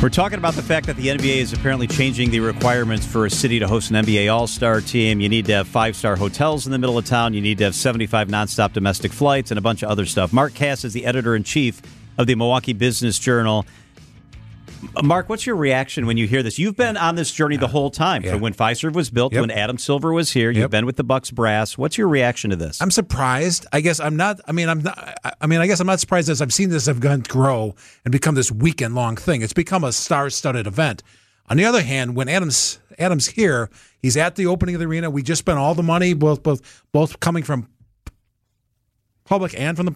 We're talking about the fact that the NBA is apparently changing the requirements for a city to host an NBA All Star team. You need to have five star hotels in the middle of town. You need to have 75 nonstop domestic flights and a bunch of other stuff. Mark Kass is the editor in chief of the Milwaukee Business Journal. Mark, what's your reaction when you hear this? You've been on this journey the whole time Yeah. from when Fiserv was built, Yep. when Adam Silver was here. You've Yep. been with the Bucks brass. What's your reaction to this? I'm surprised. I guess I'm not. I mean, I'm not. I- mean, I guess I'm not surprised as I've seen this have gone grow and become this weekend long thing. It's become a star-studded event. On the other hand, when Adams Adams here, he's at the opening of the arena. We just spent all the money, both both both coming from public and from the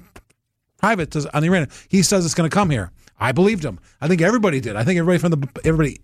private to, on the arena. He says it's going to come here. I believed him. I think everybody did. I think everybody from the everybody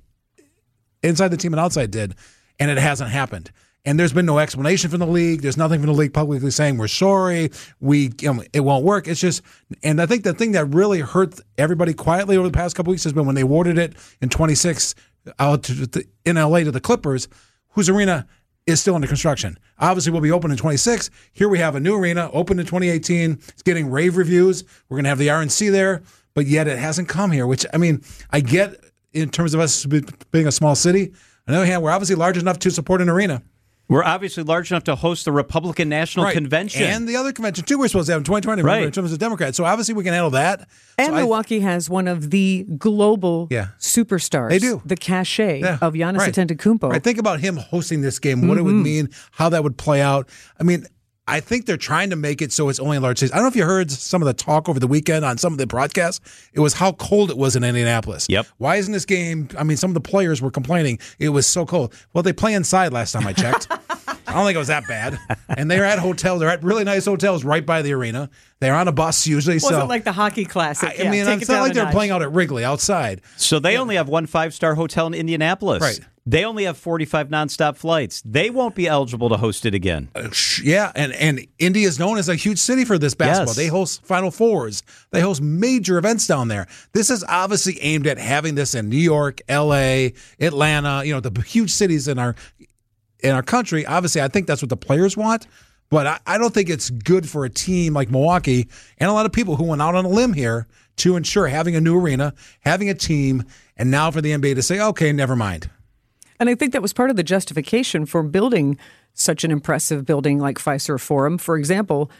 inside the team and outside did, and it hasn't happened. And there's been no explanation from the league. There's nothing from the league publicly saying we're sorry. We you know, it won't work. It's just, and I think the thing that really hurt everybody quietly over the past couple weeks has been when they awarded it in 26 out the, in LA to the Clippers, whose arena is still under construction. Obviously, will be open in 26. Here we have a new arena open in 2018. It's getting rave reviews. We're going to have the RNC there, but yet it hasn't come here. Which I mean, I get in terms of us being a small city. On the other hand, we're obviously large enough to support an arena. We're obviously large enough to host the Republican National Right. Convention. And the other convention, too, we're supposed to have in 2020, Right. in terms of Democrats. So obviously we can handle that. And So I- Milwaukee has one of the global Yeah. superstars. They do. The cachet Yeah, of Giannis right. Antetokounmpo. Right. Think about him hosting this game, what it would mm-hmm. mean, how that would play out. I mean, I think they're trying to make it so it's only in large cities. I don't know if you heard some of the talk over the weekend on some of the broadcasts. It was how cold it was in Indianapolis. Yep. Why isn't this game? I mean, some of the players were complaining it was so cold. Well, they play inside last time I checked. I don't think it was that bad. And they're at hotels. They're at really nice hotels right by the arena. They're on a bus usually. Wasn't so like the hockey classic. I, I Yeah, mean, take it's it not like they're notch. playing out at Wrigley outside. So they only have one five star hotel in Indianapolis. Right. They only have 45 nonstop flights. They won't be eligible to host it again. Uh, sh- Yeah, and and Indy is known as a huge city for this basketball. Yes. They host Final Fours. They host major events down there. This is obviously aimed at having this in New York, L.A., Atlanta. You know, the huge cities in our in our country. Obviously, I think that's what the players want. But I, I don't think it's good for a team like Milwaukee and a lot of people who went out on a limb here to ensure having a new arena, having a team, and now for the NBA to say, okay, never mind. And I think that was part of the justification for building such an impressive building like Fiserv Forum. For example,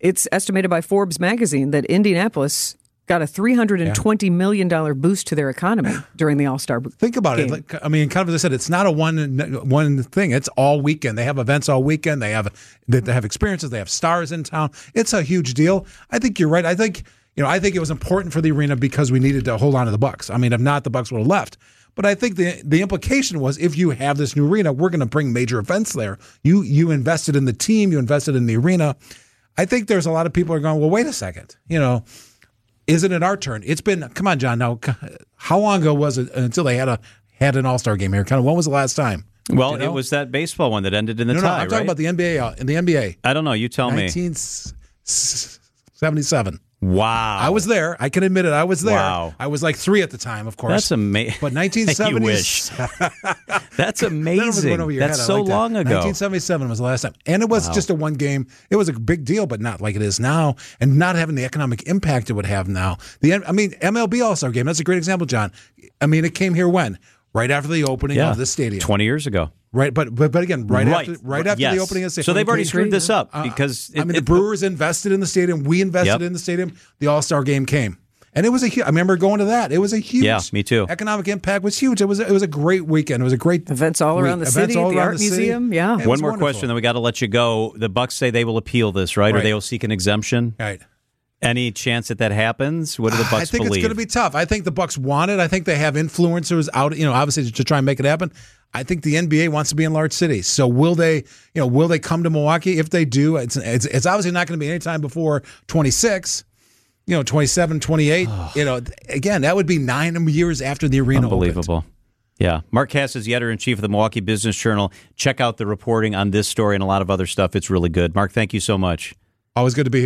it's estimated by Forbes magazine that Indianapolis got a $320 million boost to their economy during the All Star Think about it. Like, I mean, kind of as I said, it's not a one one thing. It's all weekend. They have events all weekend. They have they have experiences. They have stars in town. It's a huge deal. I think you're right. I think you know. I think it was important for the arena because we needed to hold on to the Bucks. I mean, if not, the Bucks would have left. But I think the the implication was if you have this new arena, we're going to bring major events there. You you invested in the team. You invested in the arena. I think there's a lot of people are going. Well, wait a second. You know, isn't it our turn? It's been come on, John. Now, how long ago was it until they had a had an All Star game here? Kind of when was the last time? Well, You know? it was that baseball one that ended in the No, no, I'm talking about the NBA. uh, In the NBA, I don't know. You tell me. 1977. Wow. I was there. I can admit it. I was there. Wow. I was like three at the time, of course. That's amazing. But 1970s. you wish. That's amazing. your That's so like that. long ago. 1977 was the last time, and it was just a one game. It was a big deal, but not like it is now, and not having the economic impact it would have now. The I mean, MLB All Star Game. That's a great example, John. I mean, it came here when right after the opening yeah. of the stadium. 20 years ago. Right, but but but again, right, Right. after right after Yes. the opening of the stadium. So they've already screwed this up Uh, because I mean, it- the Brewers invested in the stadium. We invested Yep. in the stadium. The All Star Game came, and it was a huge. I remember going to that. It was a huge. Yeah, me too. Economic impact was huge. It was it was a great weekend. It was a great Events all around the week. city, all the around art city. museum, yeah. It One more wonderful. question, then we got to let you go. The Bucks say they will appeal this, right? Or they will seek an exemption. Right. Any chance that that happens? What do the Bucks I think believe? it's going to be tough. I think the Bucks want it. I think they have influencers out, you know, obviously to try and make it happen. I think the NBA wants to be in large cities. So will they, you know, will they come to Milwaukee? If they do, it's it's, it's obviously not going to be any time before 26, you know, 27, 28. you know, again, that would be 9 years after the arena opened. Unbelievable. Yeah. Mark Kass is the editor in chief of the Milwaukee Business Journal. Check out the reporting on this story and a lot of other stuff. It's really good. Mark, thank you so much. Always good to be here.